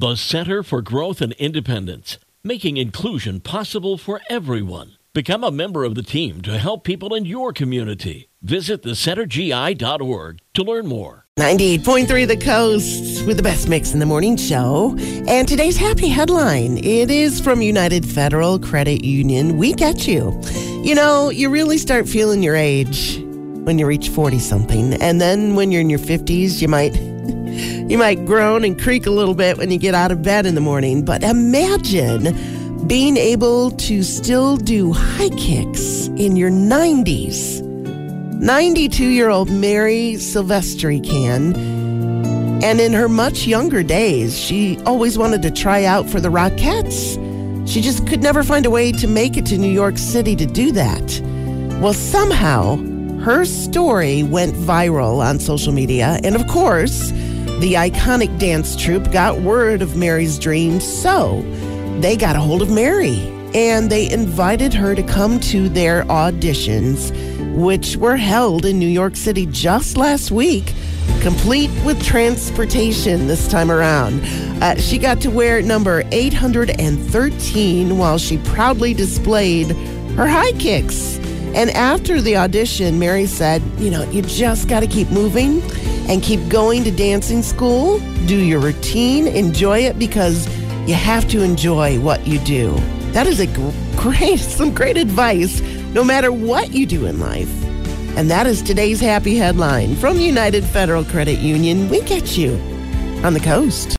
The Center for Growth and Independence, making inclusion possible for everyone. Become a member of the team to help people in your community. Visit thecentergi.org to learn more. 98.3 The Coast with the best mix in the morning show. And today's happy headline it is from United Federal Credit Union. We get you. You know, you really start feeling your age when you reach 40 something. And then when you're in your 50s, you might. You might groan and creak a little bit when you get out of bed in the morning, but imagine being able to still do high kicks in your 90s. 92 year old Mary Silvestri can. And in her much younger days, she always wanted to try out for the Rockettes. She just could never find a way to make it to New York City to do that. Well, somehow, her story went viral on social media. And of course, the iconic dance troupe got word of Mary's dream, so they got a hold of Mary and they invited her to come to their auditions, which were held in New York City just last week, complete with transportation this time around. Uh, she got to wear number 813 while she proudly displayed her high kicks. And after the audition, Mary said, You know, you just got to keep moving and keep going to dancing school, do your routine, enjoy it because you have to enjoy what you do. That is a great, some great advice, no matter what you do in life. And that is today's happy headline from United Federal Credit Union. We get you on the coast.